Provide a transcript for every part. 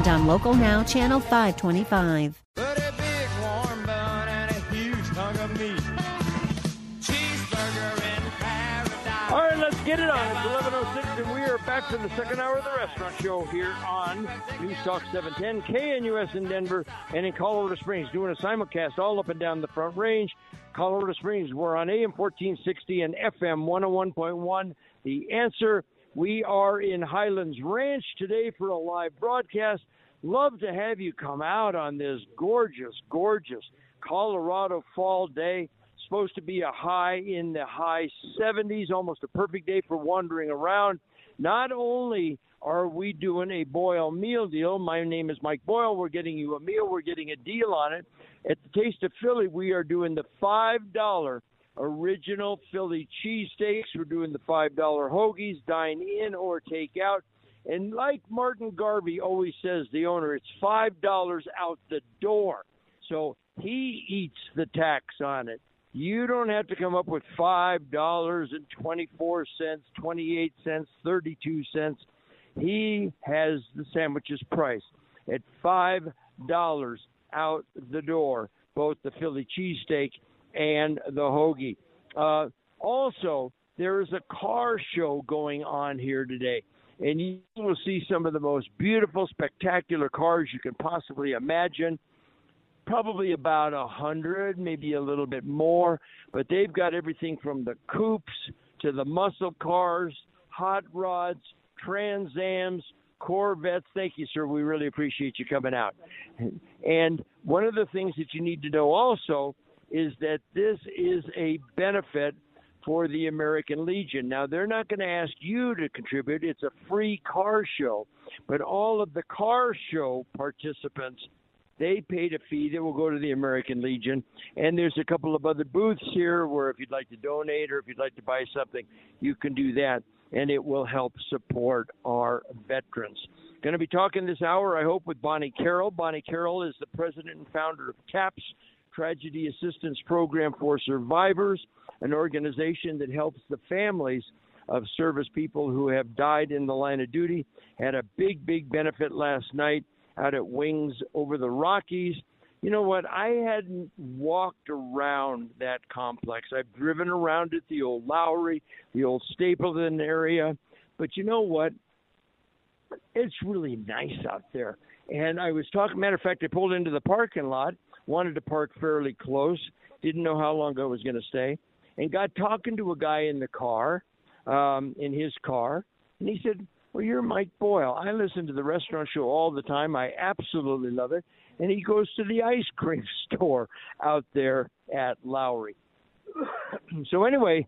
and on Local Now, Channel 525. Put a big warm bun and a huge hunk of meat. Cheeseburger in paradise. All right, let's get it on. It's 11.06, and we are back for the second hour of the restaurant show here on News Talk 710, KNUS in Denver, and in Colorado Springs, doing a simulcast all up and down the Front Range. Colorado Springs, we're on AM 1460 and FM 101.1. The answer, we are in Highlands Ranch today for a live broadcast. Love to have you come out on this gorgeous, gorgeous Colorado fall day. Supposed to be a high in the high 70s, almost a perfect day for wandering around. Not only are we doing a Boyle meal deal, my name is Mike Boyle. We're getting you a meal, we're getting a deal on it. At the Taste of Philly, we are doing the $5 original Philly cheesesteaks. We're doing the $5 hoagies, dine in or take out. And like Martin Garvey always says, the owner, it's $5 out the door. So he eats the tax on it. You don't have to come up with five dollars and twenty-four cents, twenty-eight cents, thirty-two cents. He has the sandwiches priced at five dollars out the door, both the Philly cheesesteak and the hoagie. Uh, also, there is a car show going on here today, and you will see some of the most beautiful, spectacular cars you can possibly imagine probably about a hundred, maybe a little bit more. But they've got everything from the coupes to the muscle cars, hot rods, Transams, Corvettes. Thank you, sir. We really appreciate you coming out. And one of the things that you need to know also is that this is a benefit for the American Legion. Now, they're not going to ask you to contribute, it's a free car show, but all of the car show participants they paid a fee that will go to the American Legion. And there's a couple of other booths here where if you'd like to donate or if you'd like to buy something, you can do that. And it will help support our veterans. Going to be talking this hour, I hope, with Bonnie Carroll. Bonnie Carroll is the president and founder of TAPS, Tragedy Assistance Program for Survivors, an organization that helps the families of service people who have died in the line of duty. Had a big, big benefit last night out at Wings over the Rockies. You know what? I hadn't walked around that complex. I've driven around it, the old Lowry, the old Stapleton area. But you know what? It's really nice out there. And I was talking, matter of fact, I pulled into the parking lot, wanted to park fairly close, didn't know how long I was going to stay, and got talking to a guy in the car, um, in his car. And he said, well, you're Mike Boyle. I listen to the restaurant show all the time. I absolutely love it. And he goes to the ice cream store out there at Lowry. so, anyway,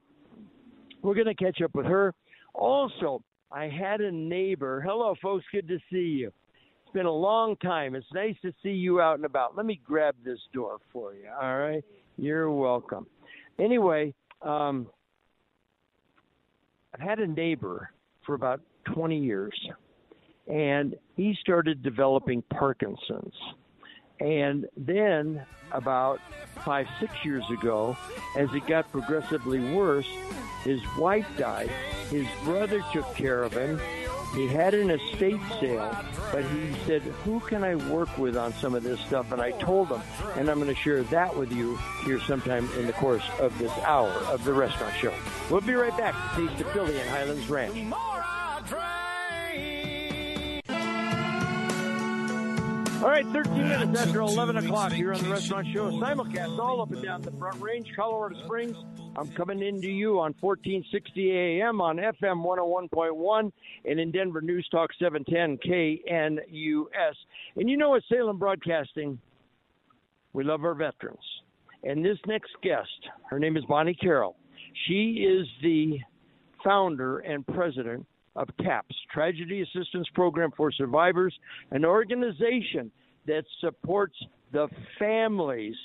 we're going to catch up with her. Also, I had a neighbor. Hello, folks. Good to see you. Been a long time. It's nice to see you out and about. Let me grab this door for you. All right. You're welcome. Anyway, um, I've had a neighbor for about 20 years. And he started developing Parkinson's. And then, about five, six years ago, as it got progressively worse, his wife died. His brother took care of him. He had an estate sale, but he said, Who can I work with on some of this stuff? And I told him, and I'm going to share that with you here sometime in the course of this hour of the restaurant show. We'll be right back. Taste of Philly and Highlands Ranch. All right, 13 minutes after 11 o'clock here on the Restaurant Show. Simulcast all up and down the Front Range, Colorado Springs. I'm coming into you on 1460 AM on FM 101.1 and in Denver News Talk 710 KNUS. And you know at Salem Broadcasting, we love our veterans. And this next guest, her name is Bonnie Carroll. She is the founder and president of TAPS, Tragedy Assistance Program for Survivors, an organization that supports the families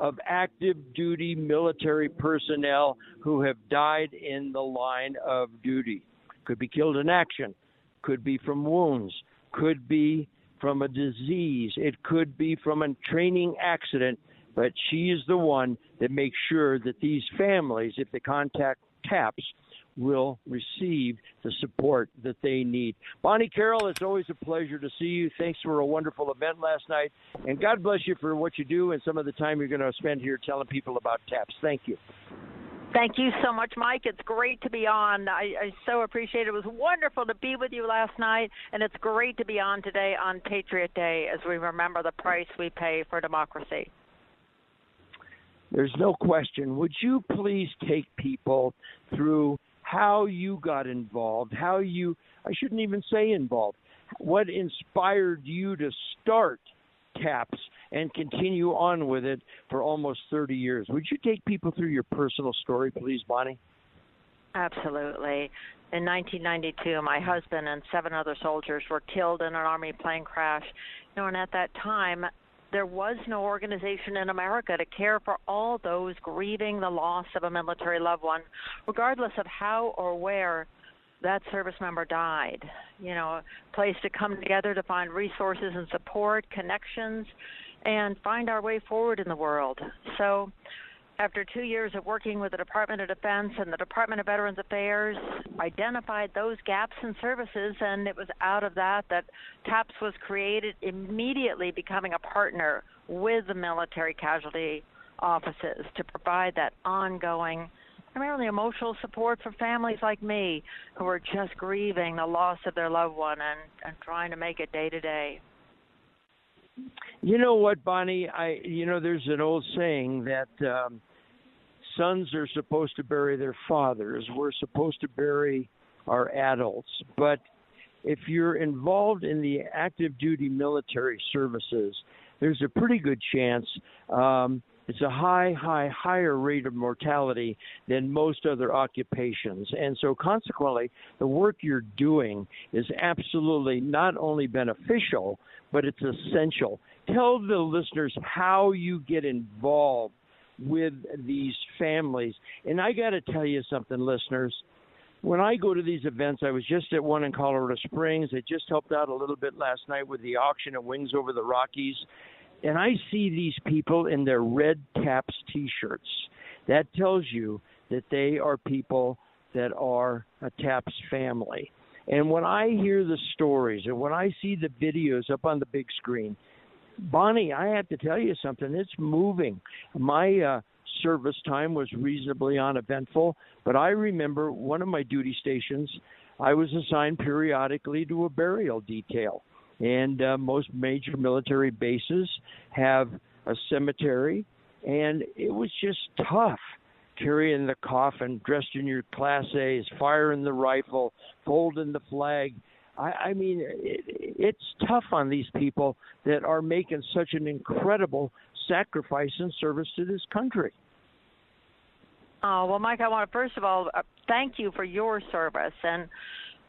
of active duty military personnel who have died in the line of duty. Could be killed in action, could be from wounds, could be from a disease, it could be from a training accident, but she is the one that makes sure that these families, if they contact TAPS, will receive the support that they need. Bonnie Carroll, it's always a pleasure to see you. Thanks for a wonderful event last night. And God bless you for what you do and some of the time you're going to spend here telling people about TAPS. Thank you. Thank you so much, Mike. It's great to be on. I, I so appreciate it. It was wonderful to be with you last night, and it's great to be on today on Patriot Day as we remember the price we pay for democracy. There's no question. Would you please take people through how you got involved, how you, I shouldn't even say involved, what inspired you to start TAPS and continue on with it for almost 30 years. Would you take people through your personal story, please, Bonnie? Absolutely. In 1992, my husband and seven other soldiers were killed in an Army plane crash. You know, and at that time, there was no organization in America to care for all those grieving the loss of a military loved one, regardless of how or where that service member died. You know, a place to come together to find resources and support, connections, and find our way forward in the world. So, after two years of working with the Department of Defense and the Department of Veterans Affairs, identified those gaps in services, and it was out of that that TAPS was created, immediately becoming a partner with the military casualty offices to provide that ongoing, primarily emotional support for families like me who are just grieving the loss of their loved one and, and trying to make it day to day. You know what, Bonnie? I you know there's an old saying that um, sons are supposed to bury their fathers. We're supposed to bury our adults, but if you're involved in the active duty military services, there's a pretty good chance um, it's a high, high, higher rate of mortality than most other occupations. And so, consequently, the work you're doing is absolutely not only beneficial, but it's essential. Tell the listeners how you get involved with these families. And I got to tell you something, listeners. When I go to these events, I was just at one in Colorado Springs. I just helped out a little bit last night with the auction of Wings Over the Rockies. And I see these people in their red TAPS t shirts. That tells you that they are people that are a TAPS family. And when I hear the stories and when I see the videos up on the big screen, Bonnie, I have to tell you something. It's moving. My uh, service time was reasonably uneventful, but I remember one of my duty stations, I was assigned periodically to a burial detail. And uh, most major military bases have a cemetery, and it was just tough carrying the coffin, dressed in your Class A's, firing the rifle, folding the flag. I, I mean, it, it's tough on these people that are making such an incredible sacrifice and service to this country. Oh, well, Mike, I want to first of all uh, thank you for your service and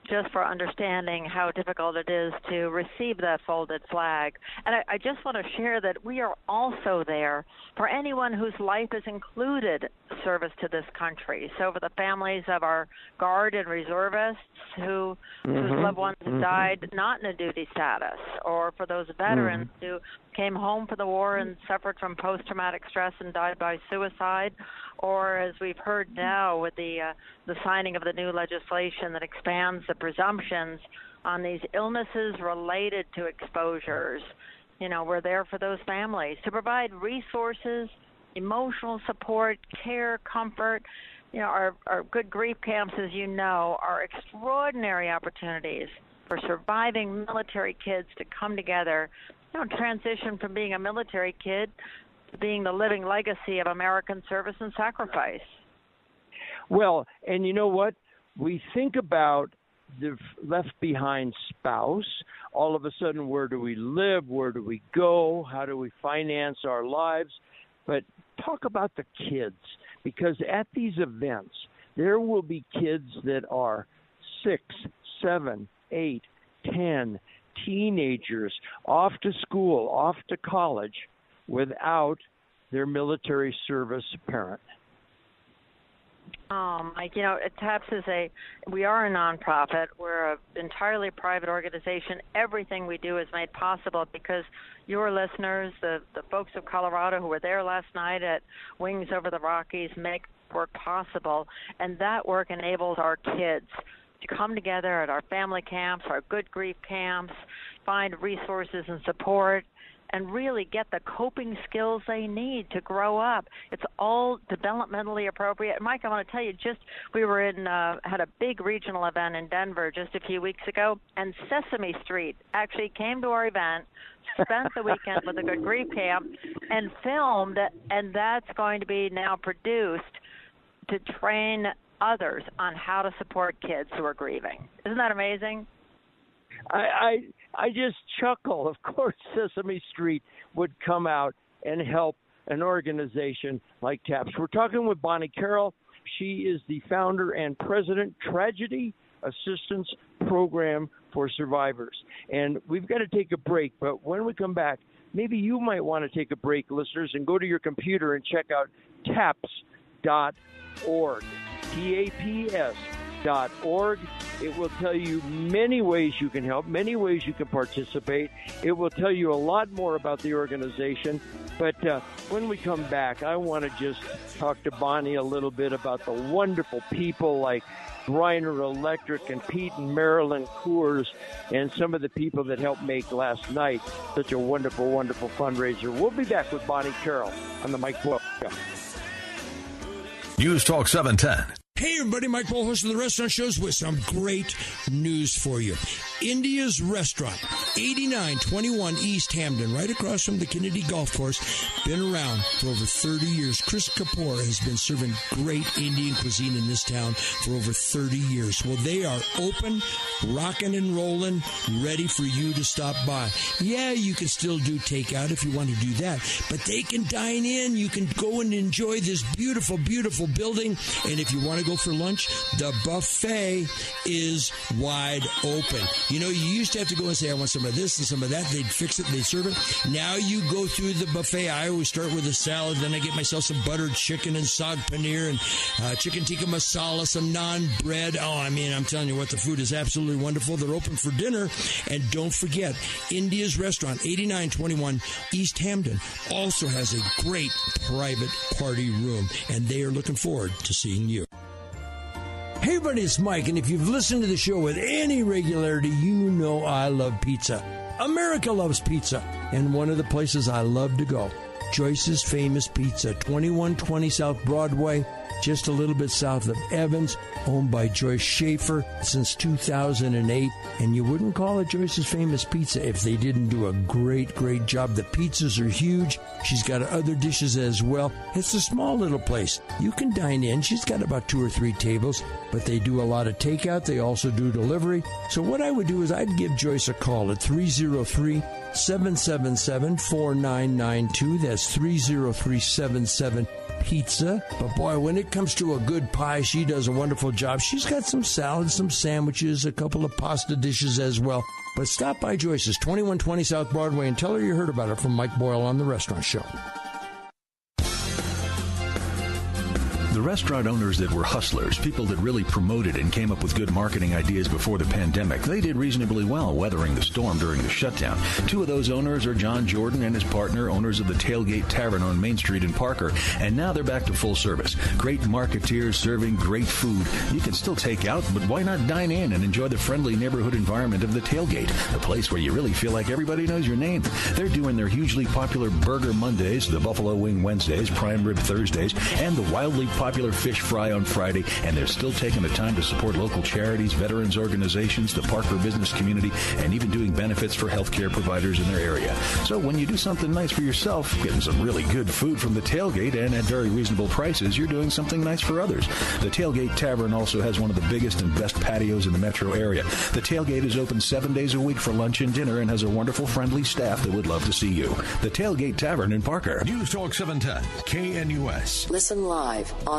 just for understanding how difficult it is to receive that folded flag. And I, I just want to share that we are also there for anyone whose life has included service to this country. So for the families of our guard and reservists who mm-hmm. whose loved ones mm-hmm. died not in a duty status, or for those veterans mm-hmm. who came home from the war and suffered from post traumatic stress and died by suicide, or as we've heard now with the uh, the signing of the new legislation that expands the presumptions on these illnesses related to exposures. You know, we're there for those families to provide resources, emotional support, care, comfort. You know, our, our good grief camps, as you know, are extraordinary opportunities for surviving military kids to come together, you know, transition from being a military kid to being the living legacy of American service and sacrifice. Well, and you know what? We think about the left behind spouse. All of a sudden, where do we live? Where do we go? How do we finance our lives? But talk about the kids because at these events, there will be kids that are six, seven, eight, ten, teenagers, off to school, off to college, without their military service parent. Um, Mike, you know, TAPS is a, we are a nonprofit. We're an entirely private organization. Everything we do is made possible because your listeners, the, the folks of Colorado who were there last night at Wings Over the Rockies, make work possible. And that work enables our kids to come together at our family camps, our good grief camps, find resources and support and really get the coping skills they need to grow up. It's all developmentally appropriate. Mike, I want to tell you, just we were in uh, had a big regional event in Denver just a few weeks ago, and Sesame Street actually came to our event, spent the weekend with a good grief camp, and filmed, and that's going to be now produced to train others on how to support kids who are grieving. Isn't that amazing? I, I I just chuckle. Of course, Sesame Street would come out and help an organization like TAPS. We're talking with Bonnie Carroll. She is the founder and president, Tragedy Assistance Program for Survivors. And we've got to take a break, but when we come back, maybe you might want to take a break, listeners, and go to your computer and check out taps.org. T A P S org. It will tell you many ways you can help, many ways you can participate. It will tell you a lot more about the organization. But uh, when we come back, I want to just talk to Bonnie a little bit about the wonderful people like Griner Electric and Pete and Marilyn Coors and some of the people that helped make last night such a wonderful, wonderful fundraiser. We'll be back with Bonnie Carroll on the Mike Boyle Show. News Talk 710. Hey, everybody, Mike Boyle, host of the restaurant shows, with some great news for you. India's Restaurant, 8921 East Hampden, right across from the Kennedy Golf Course. Been around for over 30 years. Chris Kapoor has been serving great Indian cuisine in this town for over 30 years. Well, they are open, rocking and rolling, ready for you to stop by. Yeah, you can still do takeout if you want to do that, but they can dine in. You can go and enjoy this beautiful, beautiful building. And if you want to go for lunch, the buffet is wide open. You know, you used to have to go and say, I want some of this and some of that. They'd fix it, they'd serve it. Now you go through the buffet. I always start with a salad, then I get myself some buttered chicken and saag paneer and uh, chicken tikka masala, some naan bread. Oh, I mean, I'm telling you what, the food is absolutely wonderful. They're open for dinner. And don't forget, India's Restaurant, 8921 East Hampden, also has a great private party room. And they are looking forward to seeing you. Hey, everybody, it's Mike, and if you've listened to the show with any regularity, you know I love pizza. America loves pizza, and one of the places I love to go, Joyce's Famous Pizza, 2120 South Broadway just a little bit south of Evans, owned by Joyce Schaefer since 2008. And you wouldn't call it Joyce's Famous Pizza if they didn't do a great, great job. The pizzas are huge. She's got other dishes as well. It's a small little place. You can dine in. She's got about two or three tables, but they do a lot of takeout. They also do delivery. So what I would do is I'd give Joyce a call at 303 777 4992. That's 30377 pizza. But boy, when it comes to a good pie, she does a wonderful job. She's got some salads, some sandwiches, a couple of pasta dishes as well. But stop by Joyce's, 2120 South Broadway, and tell her you heard about it from Mike Boyle on The Restaurant Show. The restaurant owners that were hustlers, people that really promoted and came up with good marketing ideas before the pandemic, they did reasonably well weathering the storm during the shutdown. Two of those owners are John Jordan and his partner, owners of the Tailgate Tavern on Main Street in Parker, and now they're back to full service. Great marketeers serving great food. You can still take out, but why not dine in and enjoy the friendly neighborhood environment of the Tailgate, a place where you really feel like everybody knows your name. They're doing their hugely popular Burger Mondays, the Buffalo Wing Wednesdays, Prime Rib Thursdays, and the wildly popular popular fish fry on Friday, and they're still taking the time to support local charities, veterans organizations, the Parker business community, and even doing benefits for healthcare providers in their area. So when you do something nice for yourself, getting some really good food from the tailgate and at very reasonable prices, you're doing something nice for others. The Tailgate Tavern also has one of the biggest and best patios in the metro area. The tailgate is open seven days a week for lunch and dinner and has a wonderful, friendly staff that would love to see you. The Tailgate Tavern in Parker. News Talk 710, KNUS. Listen live on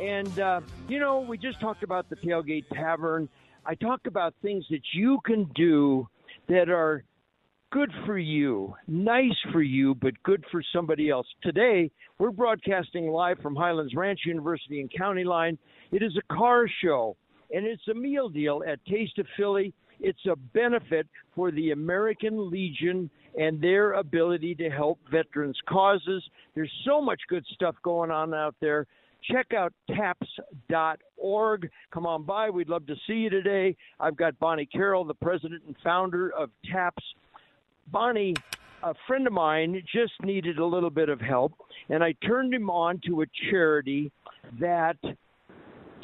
And, uh, you know, we just talked about the Tailgate Tavern. I talked about things that you can do that are good for you, nice for you, but good for somebody else. Today, we're broadcasting live from Highlands Ranch University and County Line. It is a car show, and it's a meal deal at Taste of Philly. It's a benefit for the American Legion and their ability to help veterans' causes. There's so much good stuff going on out there. Check out taps.org. Come on by. We'd love to see you today. I've got Bonnie Carroll, the president and founder of TAPS. Bonnie, a friend of mine just needed a little bit of help, and I turned him on to a charity that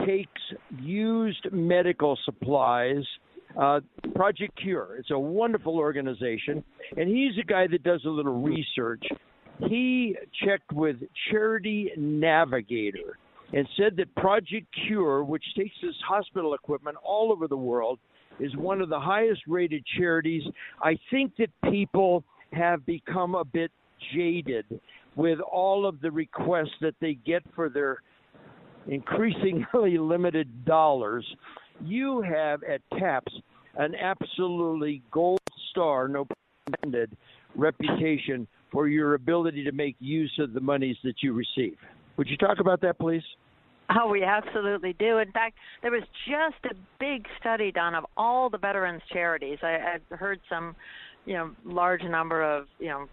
takes used medical supplies uh, Project Cure. It's a wonderful organization, and he's a guy that does a little research. He checked with Charity Navigator and said that Project Cure, which takes this hospital equipment all over the world, is one of the highest rated charities. I think that people have become a bit jaded with all of the requests that they get for their increasingly limited dollars you have at TAPS an absolutely gold star, no intended, reputation for your ability to make use of the monies that you receive. Would you talk about that, please? Oh, we absolutely do. In fact, there was just a big study done of all the veterans charities. I, I've heard some, you know, large number of, you know,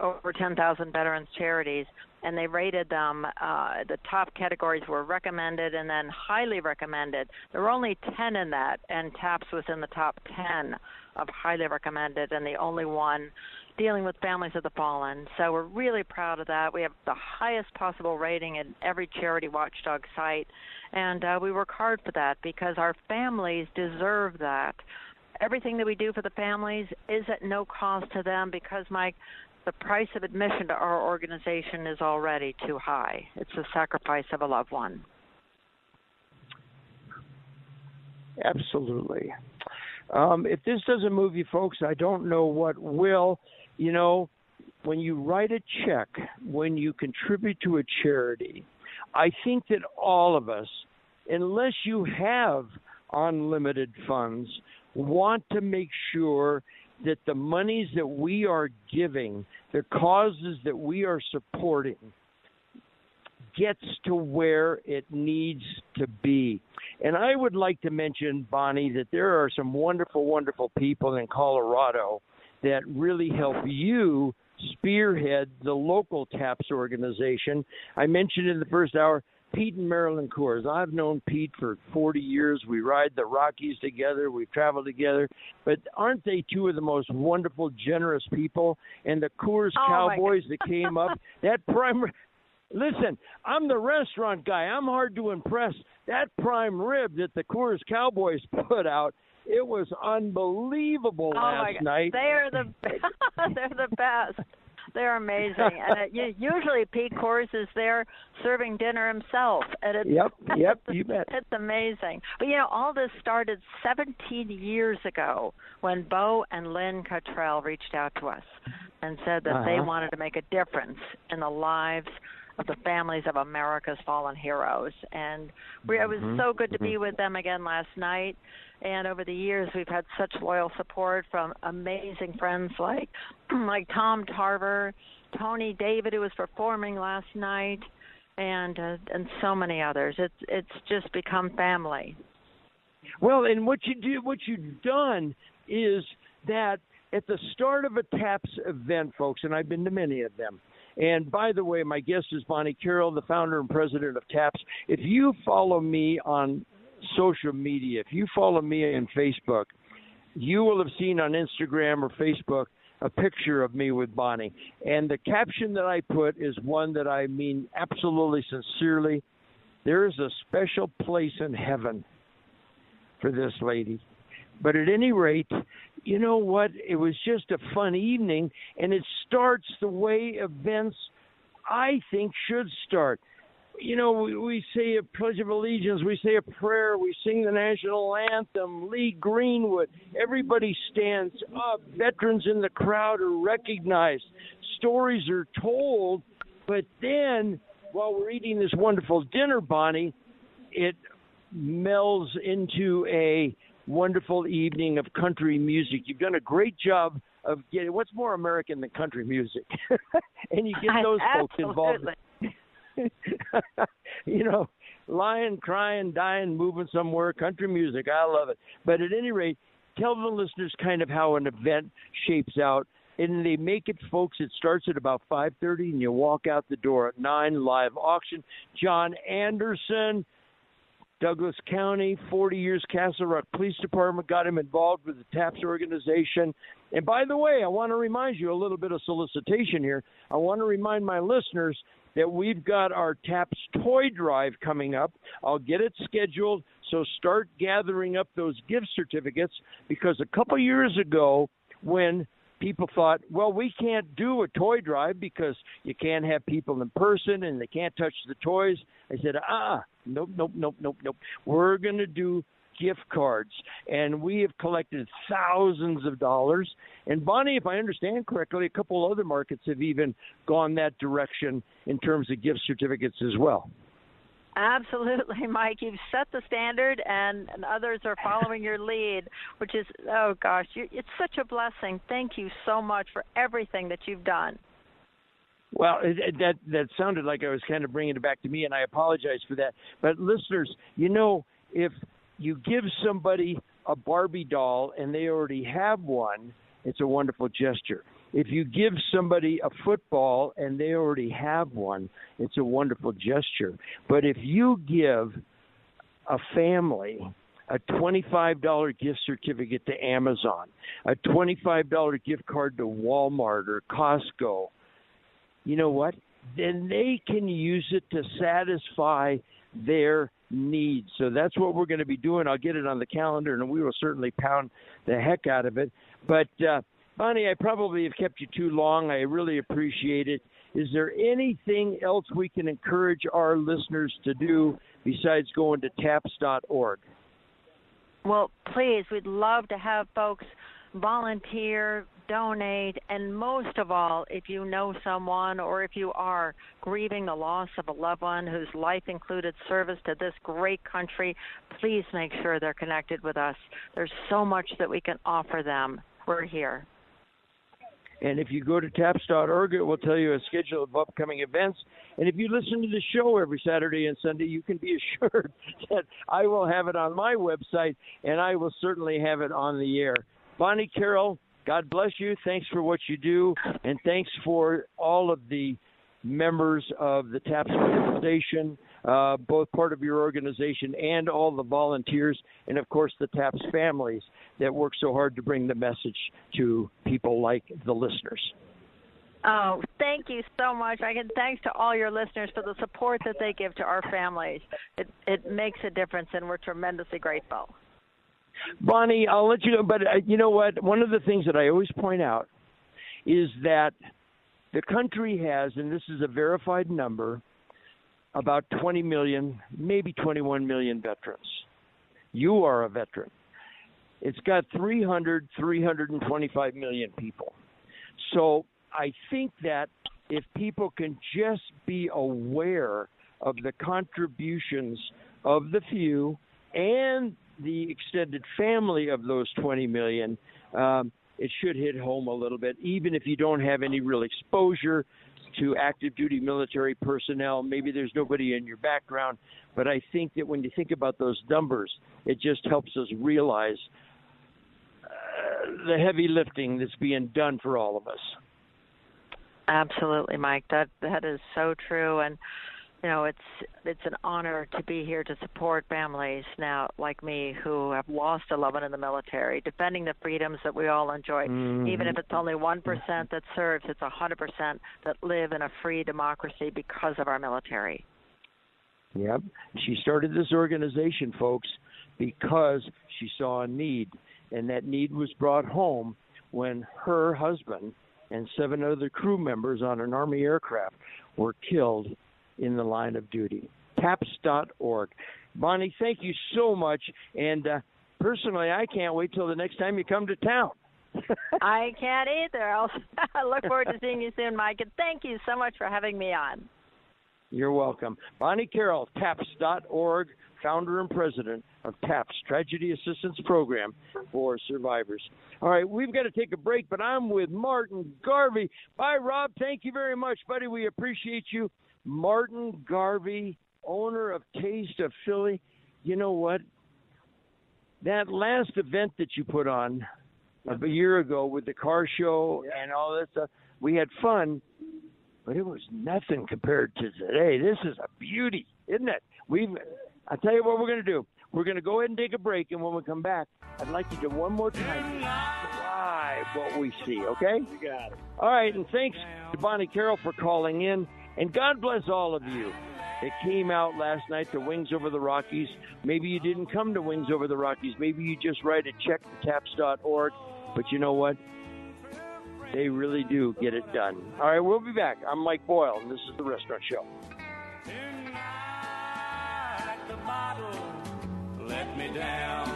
over 10,000 veterans charities, and they rated them. Uh, the top categories were recommended and then highly recommended. There were only 10 in that, and TAPS was in the top 10 of highly recommended, and the only one dealing with families of the fallen. So we're really proud of that. We have the highest possible rating in every charity watchdog site, and uh, we work hard for that because our families deserve that everything that we do for the families is at no cost to them because Mike the price of admission to our organization is already too high. It's the sacrifice of a loved one. Absolutely. Um, if this doesn't move you folks, I don't know what will. You know, when you write a check, when you contribute to a charity, I think that all of us, unless you have unlimited funds, want to make sure that the monies that we are giving, the causes that we are supporting, gets to where it needs to be. And I would like to mention, Bonnie, that there are some wonderful, wonderful people in Colorado that really help you spearhead the local TAPS organization. I mentioned in the first hour Pete and Marilyn Coors. I've known Pete for 40 years. We ride the Rockies together. We've traveled together. But aren't they two of the most wonderful, generous people? And the Coors oh Cowboys that came up, that prime. Listen, I'm the restaurant guy. I'm hard to impress. That prime rib that the Coors Cowboys put out, it was unbelievable oh last night. They are the they're the best. They're amazing, and uh, usually Pete Coors is there serving dinner himself. And it's, yep, yep, you bet. It's amazing. But you know, all this started 17 years ago when Bo and Lynn Cottrell reached out to us and said that uh-huh. they wanted to make a difference in the lives of the families of America's fallen heroes. And we, it was mm-hmm. so good to be mm-hmm. with them again last night. And over the years, we've had such loyal support from amazing friends like like Tom Tarver, Tony David, who was performing last night, and uh, and so many others. It's it's just become family. Well, and what you do, what you've done is that at the start of a TAPS event, folks, and I've been to many of them. And by the way, my guest is Bonnie Carroll, the founder and president of TAPS. If you follow me on social media, if you follow me on Facebook, you will have seen on Instagram or Facebook a picture of me with Bonnie. And the caption that I put is one that I mean absolutely sincerely. There is a special place in heaven for this lady. But at any rate, you know what? It was just a fun evening, and it starts the way events, I think, should start. You know, we, we say a Pledge of Allegiance, we say a prayer, we sing the national anthem, Lee Greenwood. Everybody stands up. Veterans in the crowd are recognized. stories are told, but then while we're eating this wonderful dinner, Bonnie, it melds into a wonderful evening of country music. You've done a great job of getting what's more American than country music, and you get those folks involved. you know, lying, crying, dying, moving somewhere, country music. I love it. But at any rate, tell the listeners kind of how an event shapes out. And they make it, folks. It starts at about 5:30, and you walk out the door at nine. Live auction. John Anderson, Douglas County, 40 years Castle Rock Police Department got him involved with the TAPS organization. And by the way, I want to remind you a little bit of solicitation here. I want to remind my listeners that we've got our TAPS toy drive coming up. I'll get it scheduled, so start gathering up those gift certificates because a couple years ago, when people thought, well, we can't do a toy drive because you can't have people in person and they can't touch the toys. I said, ah, nope, nope, nope, nope, nope. We're going to do gift cards, and we have collected thousands of dollars. And Bonnie, if I understand correctly, a couple other markets have even gone that direction in terms of gift certificates as well. Absolutely, Mike. You've set the standard, and, and others are following your lead, which is, oh gosh, you, it's such a blessing. Thank you so much for everything that you've done. Well, that that sounded like I was kind of bringing it back to me, and I apologize for that. But listeners, you know, if you give somebody a Barbie doll and they already have one, it's a wonderful gesture. If you give somebody a football and they already have one, it's a wonderful gesture. But if you give a family a $25 gift certificate to Amazon, a $25 gift card to Walmart or Costco, you know what? Then they can use it to satisfy their needs. So that's what we're going to be doing. I'll get it on the calendar, and we will certainly pound the heck out of it. But uh, Bonnie, I probably have kept you too long. I really appreciate it. Is there anything else we can encourage our listeners to do besides going to taps.org? Well, please, we'd love to have folks volunteer, donate, and most of all, if you know someone or if you are grieving the loss of a loved one whose life included service to this great country, please make sure they're connected with us. There's so much that we can offer them. We're here. And if you go to taps.org, it will tell you a schedule of upcoming events. And if you listen to the show every Saturday and Sunday, you can be assured that I will have it on my website and I will certainly have it on the air. Bonnie Carroll, God bless you. Thanks for what you do. And thanks for all of the members of the TAPS organization, uh, both part of your organization and all the volunteers, and of course the TAPS families that work so hard to bring the message to people like the listeners. Oh, thank you so much. I can thanks to all your listeners for the support that they give to our families. It it makes a difference, and we're tremendously grateful. Bonnie, I'll let you know, but uh, you know what? One of the things that I always point out is that the country has, and this is a verified number, about 20 million, maybe 21 million veterans. You are a veteran. It's got 300, 325 million people. So I think that if people can just be aware of the contributions of the few and the extended family of those 20 million, um, it should hit home a little bit, even if you don't have any real exposure to active duty military personnel. Maybe there's nobody in your background, but I think that when you think about those numbers, it just helps us realize uh, the heavy lifting that's being done for all of us. Absolutely, Mike. That that is so true, and you know it's it's an honor to be here to support families now like me who have lost a loved one in the military defending the freedoms that we all enjoy. Mm-hmm. even if it's only 1% that serves it's 100% that live in a free democracy because of our military. Yep. She started this organization folks because she saw a need and that need was brought home when her husband and seven other crew members on an army aircraft were killed in the line of duty. TAPS.org. Bonnie, thank you so much. And uh, personally, I can't wait till the next time you come to town. I can't either. I'll I look forward to seeing you soon, Mike. And thank you so much for having me on. You're welcome. Bonnie Carroll, TAPS.org, founder and president of TAPS Tragedy Assistance Program for Survivors. All right, we've got to take a break, but I'm with Martin Garvey. Bye, Rob. Thank you very much, buddy. We appreciate you. Martin Garvey, owner of Taste of Philly. You know what? That last event that you put on a year ago with the car show and all that stuff, we had fun, but it was nothing compared to today. This is a beauty, isn't it? We've. I tell you what we're going to do. We're going to go ahead and take a break, and when we come back, I'd like you to one more time describe what we see. Okay? You got it. All right, and thanks to Bonnie Carroll for calling in, and God bless all of you. It came out last night to Wings Over the Rockies. Maybe you didn't come to Wings Over the Rockies. Maybe you just write a check to taps.org. But you know what? They really do get it done. All right, we'll be back. I'm Mike Boyle, and this is The Restaurant Show. the bottle let me down.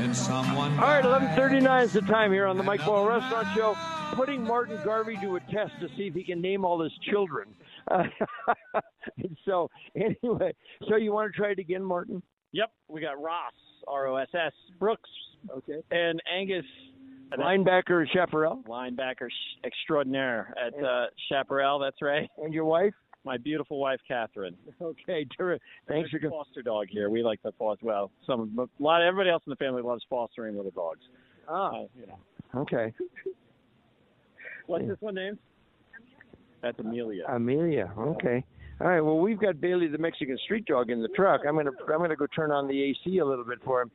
And someone. All right, 11:39 is the time here on the Mike Boyle Restaurant Show. Putting Martin Garvey to a test to see if he can name all his children. Uh, and so, anyway, so you want to try it again, Martin? Yep, we got Ross, R O S S, Brooks, Okay. and Angus, and Linebacker Chaparral, linebacker extraordinaire at uh, Chaparral. That's right. and your wife. My beautiful wife, Catherine. Okay, terrific. Thanks for There's foster dog here. We like to foster. Well, some a lot. Everybody else in the family loves fostering little dogs. Ah, Uh, you know. okay. What's this one named? That's Amelia. Amelia. Okay. All right. Well, we've got Bailey the Mexican street dog in the truck. I'm gonna I'm gonna go turn on the AC a little bit for him.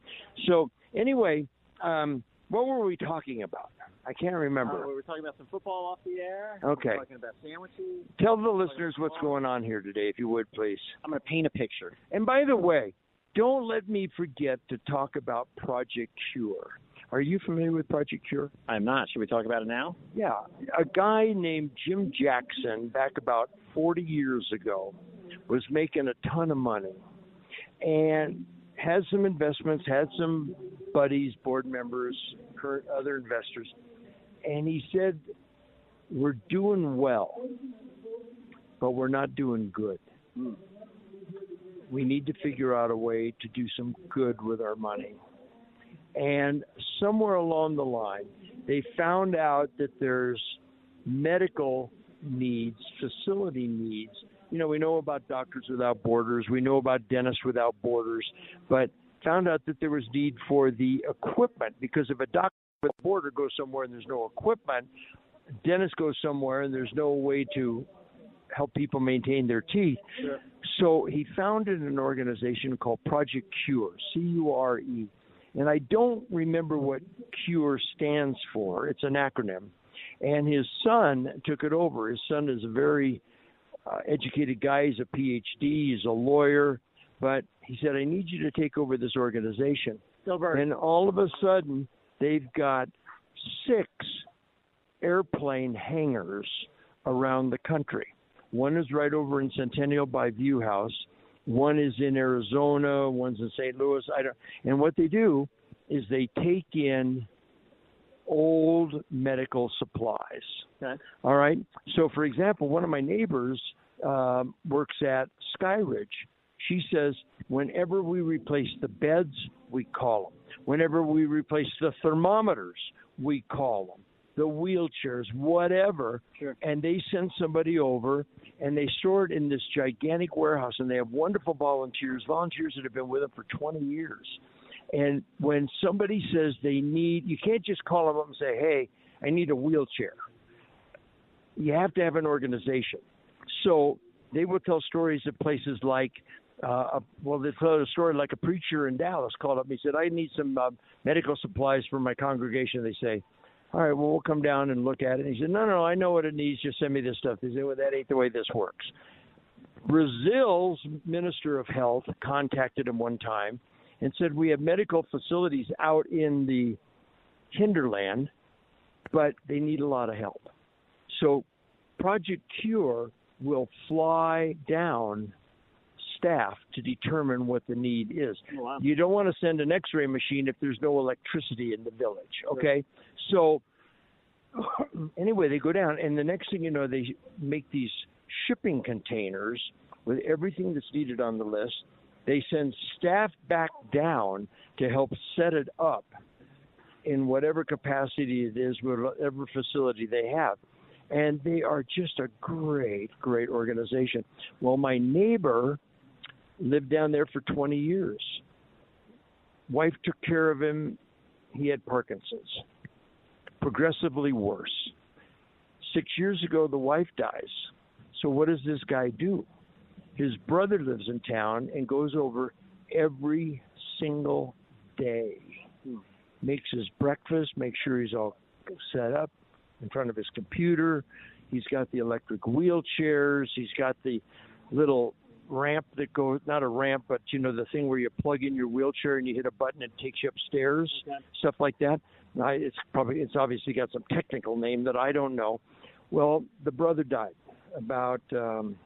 So anyway, um, what were we talking about? I can't Uh, remember. we were talking about some football off the air. Okay. We were talking about sandwiches. Tell the listeners what's going on here today, if you would, please. I'm going to paint a picture. And by the way, don't let me forget to talk about Project Cure. Are you familiar with Project Cure? I'm not. Should we talk about it now? Yeah, a guy named Jim Jackson back about 40 years ago was making a ton of money and had some investments, had some buddies, board members, current other investors, and he said, "We're doing well, but we're not doing good. Hmm. We need to figure out a way to do some good with our money." And somewhere along the line, they found out that there's medical needs, facility needs. You know, we know about Doctors Without Borders, we know about Dentists Without Borders, but found out that there was need for the equipment because if a doctor with a border goes somewhere and there's no equipment, dentist goes somewhere and there's no way to help people maintain their teeth. So he founded an organization called Project Cure, C U R E. And I don't remember what CURE stands for. It's an acronym. And his son took it over. His son is a very uh, educated guy. He's a PhD. He's a lawyer. But he said, I need you to take over this organization. Silver. And all of a sudden, they've got six airplane hangars around the country. One is right over in Centennial by View House. One is in Arizona. One's in St. Louis. I don't. And what they do is they take in old medical supplies. Okay. All right. So, for example, one of my neighbors um, works at Skyridge. She says whenever we replace the beds, we call them. Whenever we replace the thermometers, we call them. The wheelchairs, whatever, Sure. and they send somebody over and they store it in this gigantic warehouse and they have wonderful volunteers, volunteers that have been with them for 20 years. And when somebody says they need, you can't just call them up and say, hey, I need a wheelchair. You have to have an organization. So they will tell stories of places like, uh, well, they tell a story like a preacher in Dallas called up and he said, I need some uh, medical supplies for my congregation. They say, all right, well, we'll come down and look at it. And he said, no, no, no. I know what it needs. Just send me this stuff. They said, well, that ain't the way this works. Brazil's Minister of Health contacted him one time and said, we have medical facilities out in the hinterland, but they need a lot of help. So Project Cure will fly down staff to determine what the need is. Oh, wow. You don't want to send an X-ray machine if there's no electricity in the village. Okay, so anyway, they go down, and the next thing you know, they make these shipping containers with everything that's needed on the list. They send staff back down to help set it up in whatever capacity it is, whatever facility they have. And they are just a great, great organization. Well, my neighbor lived down there for 20 years. Wife took care of him. He had Parkinson's, progressively worse. Six years ago, the wife dies. So, what does this guy do? His brother lives in town and goes over every single day. Makes his breakfast, makes sure he's all set up in front of his computer. He's got the electric wheelchairs. He's got the little ramp that goes not a ramp, but you know the thing where you plug in your wheelchair and you hit a button and it takes you upstairs, Okay. stuff like that. I, it's probably it's obviously got some technical name that I don't know. Well, the brother died about um,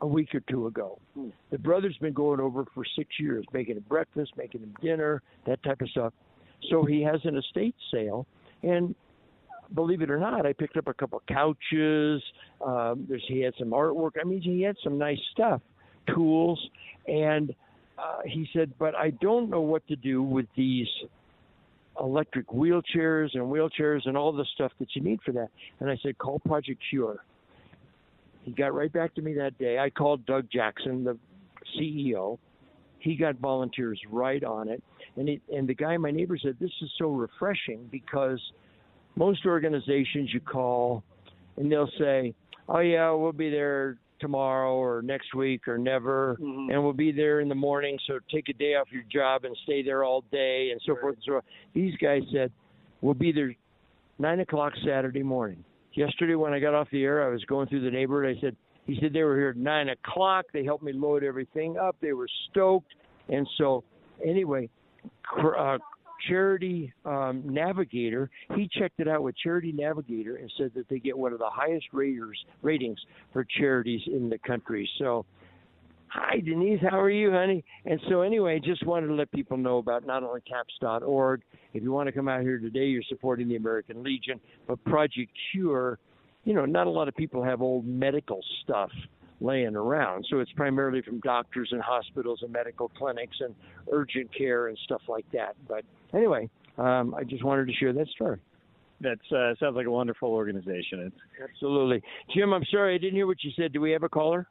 a week or two ago. The brother's been going over for six years, making him breakfast, making him dinner, that type of stuff. So he has an estate sale, and believe it or not, I picked up a couple couches. Um, there's he had some artwork. I mean, he had some nice stuff, tools, and uh, he said, but I don't know what to do with these electric wheelchairs and wheelchairs and all the stuff that you need for that. And I said, call Project Cure. He got right back to me that day. I called Doug Jackson, the CEO. He got volunteers right on it. And it, and the guy, my neighbor, said, this is so refreshing because most organizations you call and they'll say, oh, yeah, we'll be there tomorrow or next week or never, Mhm. and we'll be there in the morning. So take a day off your job and stay there all day, and so forth and so on. These guys said, we'll be there nine o'clock Saturday morning. Yesterday, when I got off the air, I was going through the neighborhood. I said, he said they were here at nine o'clock. They helped me load everything up. They were stoked, and so anyway, cr- uh, Charity um, Navigator, he checked it out with Charity Navigator and said that they get one of the highest raters ratings for charities in the country. So, hi Denise, how are you, honey? And so anyway, just wanted to let people know about not only TAPS.org. If you want to come out here today, you're supporting the American Legion, but Project Cure. You know, not a lot of people have old medical stuff laying around. So it's primarily from doctors and hospitals and medical clinics and urgent care and stuff like that. But anyway, um, I just wanted to share that story. That uh, sounds like a wonderful organization. It's Absolutely. Jim, I'm sorry, I didn't hear what you said. Do we have a caller?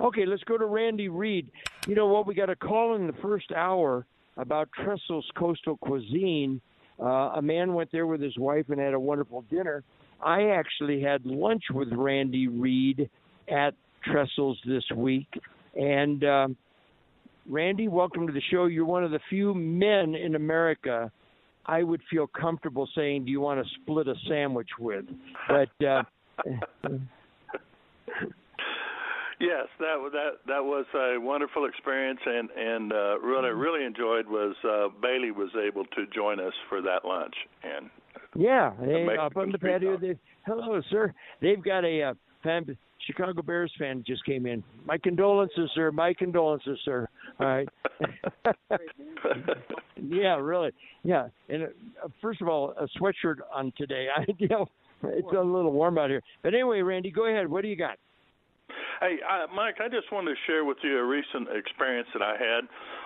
Okay, let's go to Randy Reed. You know what? We got a call in the first hour about Trestle's Coastal Cuisine. Uh, a man went there with his wife and had a wonderful dinner. I actually had lunch with Randy Reed at Trestle's this week. And um, Randy, welcome to the show. You're one of the few men in America I would feel comfortable saying, "Do you want to split a sandwich with?" But uh, Yes, that that that was a wonderful experience, and and uh, what I really enjoyed was uh, Bailey was able to join us for that lunch, and yeah, they, up on the patio. They, hello, sir. They've got a uh, fan. Chicago Bears fan just came in. My condolences, sir. My condolences, sir. All right. yeah, really. Yeah. And uh, first of all, a sweatshirt on today. I, you know, it's a little warm out here. But anyway, Randy, go ahead. What do you got? Hey, uh, Mike, I just wanted to share with you a recent experience that I had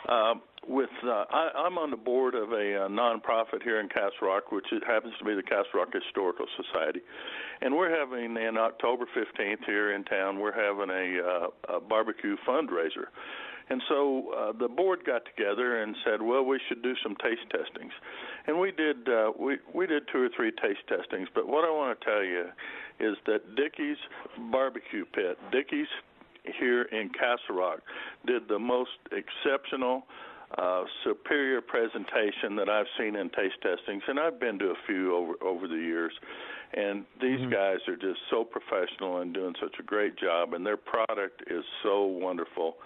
uh, with. Uh, I, I'm on the board of a uh, nonprofit here in Castle Rock, which happens to be the Castle Rock Historical Society, and we're having in October 15th here in town. We're having a, uh, a barbecue fundraiser. And so uh, the board got together and said, "Well, we should do some taste testings," and we did. Uh, we we did two or three taste testings. But what I want to tell you is that Dickey's Barbecue Pit, Dickey's here in Castle Rock, did the most exceptional, uh, superior presentation that I've seen in taste testings, and I've been to a few over over the years. And these Mm-hmm. guys are just so professional and doing such a great job, and their product is so wonderful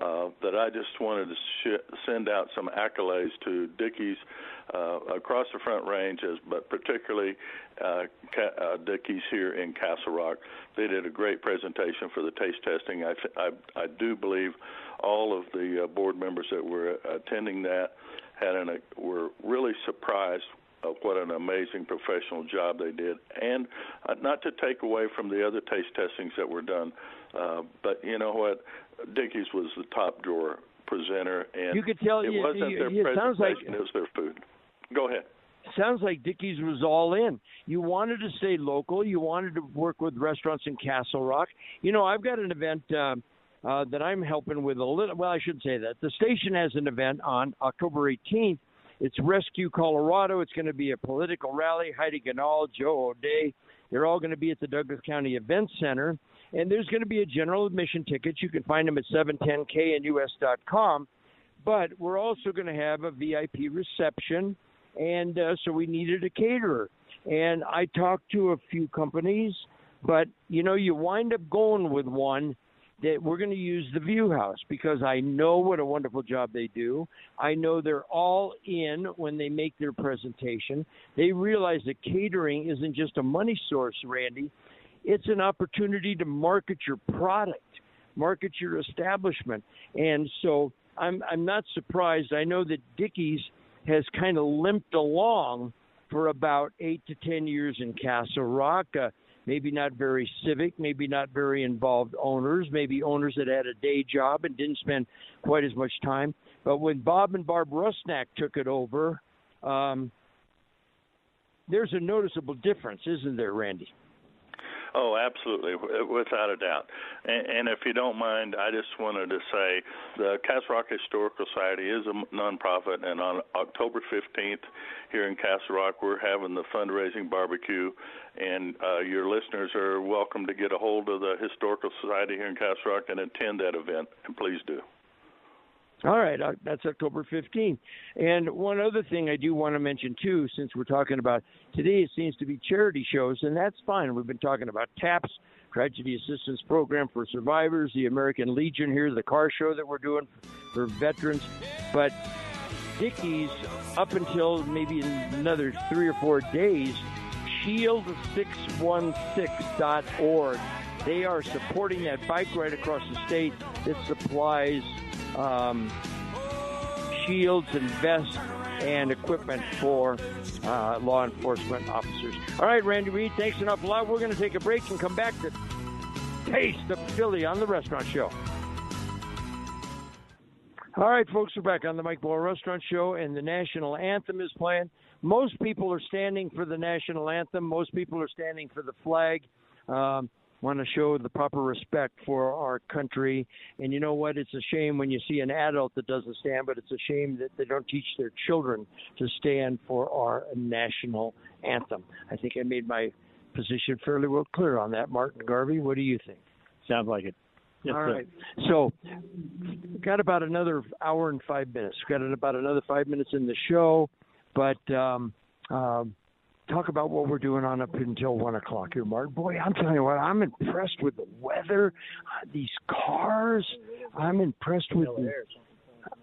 uh, that I just wanted to sh- send out some accolades to Dickey's uh, across the Front Range, as, but particularly uh, Ca- uh, Dickey's here in Castle Rock. They did a great presentation for the taste testing. I, I, I do believe all of the uh, board members that were attending that had an, uh, were really surprised of what an amazing professional job they did, and uh, not to take away from the other taste testings that were done, uh, but you know what, Dickey's was the top drawer presenter, and You could tell it you- wasn't you- their it sounds like- presentation; it was their food. Go ahead. sounds like Dickey's was all in. You wanted to stay local. You wanted to work with restaurants in Castle Rock. You know, I've got an event uh, uh, that I'm helping with a little. Well, I shouldn't say that the station has an event on October 18th. It's Rescue Colorado. It's going to be a political rally. Heidi Ganahl, Joe O'Dea, they're all going to be at the Douglas County Event Center. And there's going to be a general admission tickets. You can find them at 710knus.com. But we're also going to have a VIP reception and uh, so we needed a caterer. And I talked to a few companies, but you know, you wind up going with one that we're going to use the View House because I know what a wonderful job they do. I know they're all in when they make their presentation. They realize that catering isn't just a money source, Randy. It's an opportunity to market your product, market your establishment. And so I'm I'm not surprised. I know that Dickey's has kind of limped along for about eight to ten years in Castle Rock. Uh, maybe not very civic, maybe not very involved owners, maybe owners that had a day job and didn't spend quite as much time. But when Bob and Barb Rusnak took it over, um, there's a noticeable difference, isn't there, Randy? Oh, absolutely, without a doubt. And, and if you don't mind, I just wanted to say the Castle Rock Historical Society is a nonprofit, and on October 15th here in Castle Rock, we're having the fundraising barbecue, and uh, your listeners are welcome to get a hold of the Historical Society here in Castle Rock and attend that event, and please do. All right, uh, that's October 15th. And one other thing I do want to mention too, since we're talking about today, it seems to be charity shows, and that's fine. We've been talking about TAPS, Tragedy Assistance Program for Survivors, the American Legion here, the car show that we're doing for veterans. But Dickey's, up until maybe another three or four days, shield616.org. They are supporting that bike ride across the state that supplies um, shields and vests and equipment for uh, law enforcement officers. All right, Randy Reed, thanks an awful lot. We're going to take a break and come back to Taste of Philly on the Restaurant Show. All right, folks, we're back on the Mike Boyle Restaurant Show, and the national anthem is playing. Most people are standing for the national anthem. Most people are standing for the flag. Um, want to show the proper respect for our country. And you know what? It's a shame when you see an adult that doesn't stand, but it's a shame that they don't teach their children to stand for our national anthem. I think I made my position fairly well clear on that. Martin Garvey, what do you think? Sounds like it. Yes, All sir. right. So, got about another hour and five minutes. Got about another five minutes in the show, but um, um, talk about what we're doing on up until one o'clock here, Martin. Boy, I'm telling you what, I'm impressed with the weather, uh, these cars. I'm impressed with. The,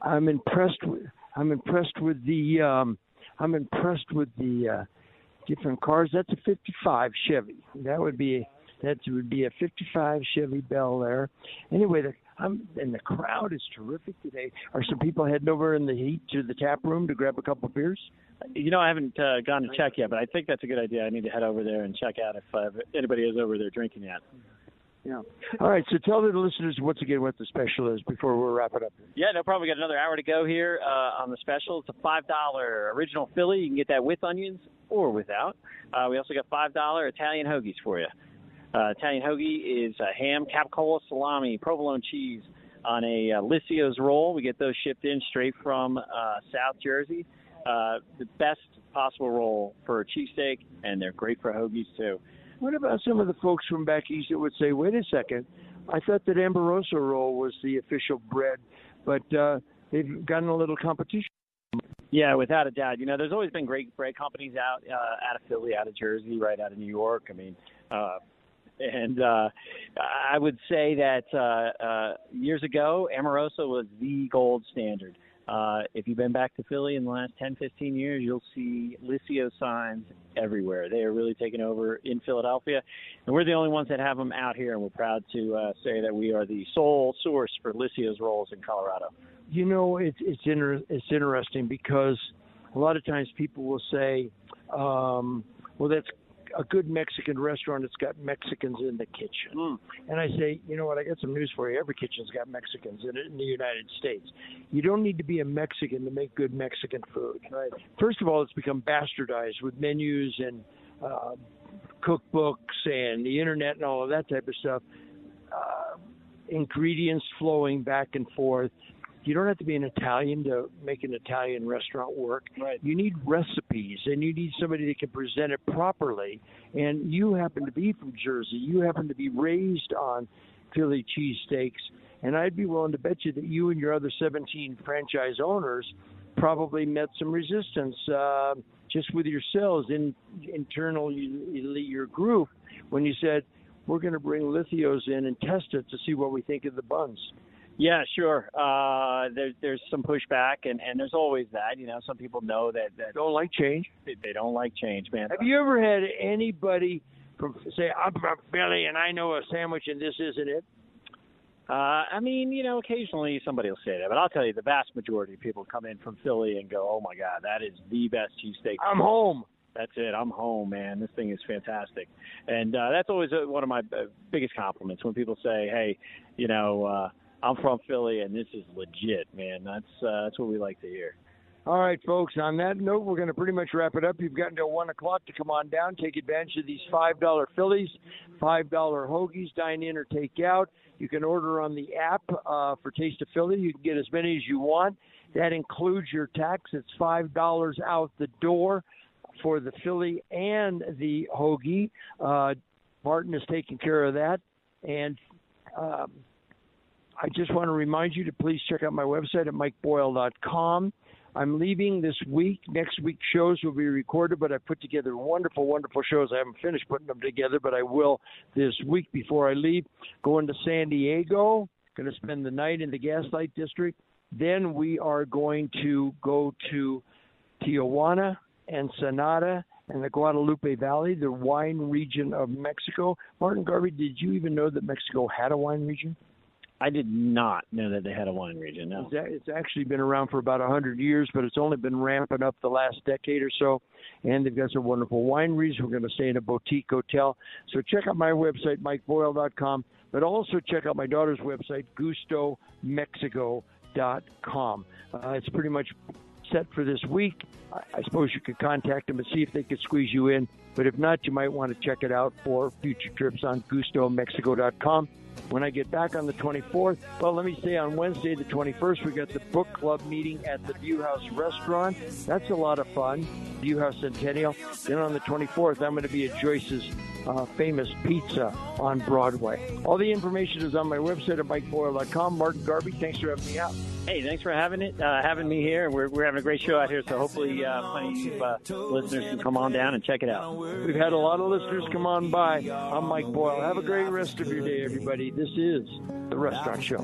I'm impressed with. I'm impressed with the. Um, I'm impressed with the uh, different cars. That's a '55 Chevy. That would be. That would be a '55 Chevy Bel Air. Anyway, the, I'm, and the crowd is terrific today. Are some people heading over in the heat to the tap room to grab a couple beers? You know, I haven't uh, gone to check yet, but I think that's a good idea. I need to head over there and check out if uh, anybody is over there drinking yet. Yeah. All right. So tell the listeners once again what the special is before we wrap it up. Yeah, no problem. We got another hour to go here uh, on the special. It's a five dollar original Philly. You can get that with onions or without. Uh, we also got five dollar Italian hoagies for you. Uh, Italian hoagie is uh, ham, capicola, salami, provolone cheese on a uh, Liscio's roll. We get those shipped in straight from uh, South Jersey. Uh, the best possible roll for a cheesesteak, and they're great for hoagies too. What about some of the folks from back east that would say, "Wait a second, I thought that Amoroso roll was the official bread, but uh, they've gotten a little competition." Yeah, without a doubt. You know, there's always been great bread companies out uh, out of Philly, out of Jersey, right out of New York. I mean, uh, and uh, I would say that uh, uh, years ago, Amoroso was the gold standard. Uh, if you've been back to Philly in the last 10, 15 years, you'll see Liscio signs everywhere. They are really taking over in Philadelphia, and we're the only ones that have them out here. And we're proud to uh, say that we are the sole source for Liscio's rolls in Colorado. You know, it's it's inter- it's interesting because a lot of times people will say, um, "Well, that's a good Mexican restaurant. It's got Mexicans in the kitchen." Mm. And I say, you know what? I got some news for you. Every kitchen's got Mexicans in it in the United States. You don't need to be a Mexican to make good Mexican food. Right. First of all, it's become bastardized with menus and uh, cookbooks and the internet and all of that type of stuff. Uh, ingredients flowing back and forth. You don't have to be an Italian to make an Italian restaurant work. Right. You need recipes and you need somebody that can present it properly. And you happen to be from Jersey. You happen to be raised on Philly cheesesteaks. And I'd be willing to bet you that you and your other 17 franchise owners probably met some resistance uh, just with yourselves in internally your group when you said, we're going to bring Liscio's in and test it to see what we think of the buns. Yeah, sure. Uh, there, there's some pushback, and, and there's always that. You know, some people know that, that Don't like change. they, they don't like change, man. Have you ever had anybody from say I'm from Philly and I know a sandwich and this isn't it? Uh, I mean, you know, occasionally somebody will say that, but I'll tell you, the vast majority of people come in from Philly and go, "Oh my God, that is the best cheesesteak." I'm home. That's it. I'm home, man. This thing is fantastic, and uh, that's always uh, one of my uh, biggest compliments when people say, "Hey, you know, uh, I'm from Philly and this is legit, man." That's uh, that's what we like to hear. All right, folks. On that note, we're going to pretty much wrap it up. You've got until one o'clock to come on down, take advantage of these five dollar Phillies, five dollar hoagies, dine in or take out. You can order on the app uh, for Taste of Philly. You can get as many as you want. That includes your tax. It's five dollars out the door for the Philly and the hoagie. Uh, Martin is taking care of that, and um, I just want to remind you to please check out my website at mikeboyle.com. I'm leaving this week. Next week's shows will be recorded, but I put together wonderful, wonderful shows. I haven't finished putting them together, but I will this week before I leave. Going to San Diego, going to spend the night in the Gaslight District. Then we are going to go to Tijuana, and Ensenada, and the Guadalupe Valley, the wine region of Mexico. Martin Garvey, did you even know that Mexico had a wine region? I did not know that they had a wine region. No. It's actually been around for about a 100 years, but it's only been ramping up the last decade or so. And they've got some wonderful wineries. We're going to stay in a boutique hotel. So check out my website, mikeboyle.com, but also check out my daughter's website, gustomexico.com. Uh, it's pretty much set for this week. I, I suppose you could contact them and see if they could squeeze you in. But if not, you might want to check it out for future trips on gustomexico.com. When I get back on the 24th, well, let me say on Wednesday, the 21st, we got the book club meeting at the View House Restaurant. That's a lot of fun. View House Centennial. Then on the 24th, I'm going to be at Joyce's uh, famous pizza on Broadway. All the information is on my website at mikeboyle.com. Martin Garvey, thanks for having me out. Hey, thanks for having it, uh, having me here. We're we're having a great show out here, so hopefully uh, plenty of uh, listeners can come on down and check it out. We've had a lot of listeners come on by. I'm Mike Boyle. Have a great rest of your day, everybody. This is The Restaurant Show.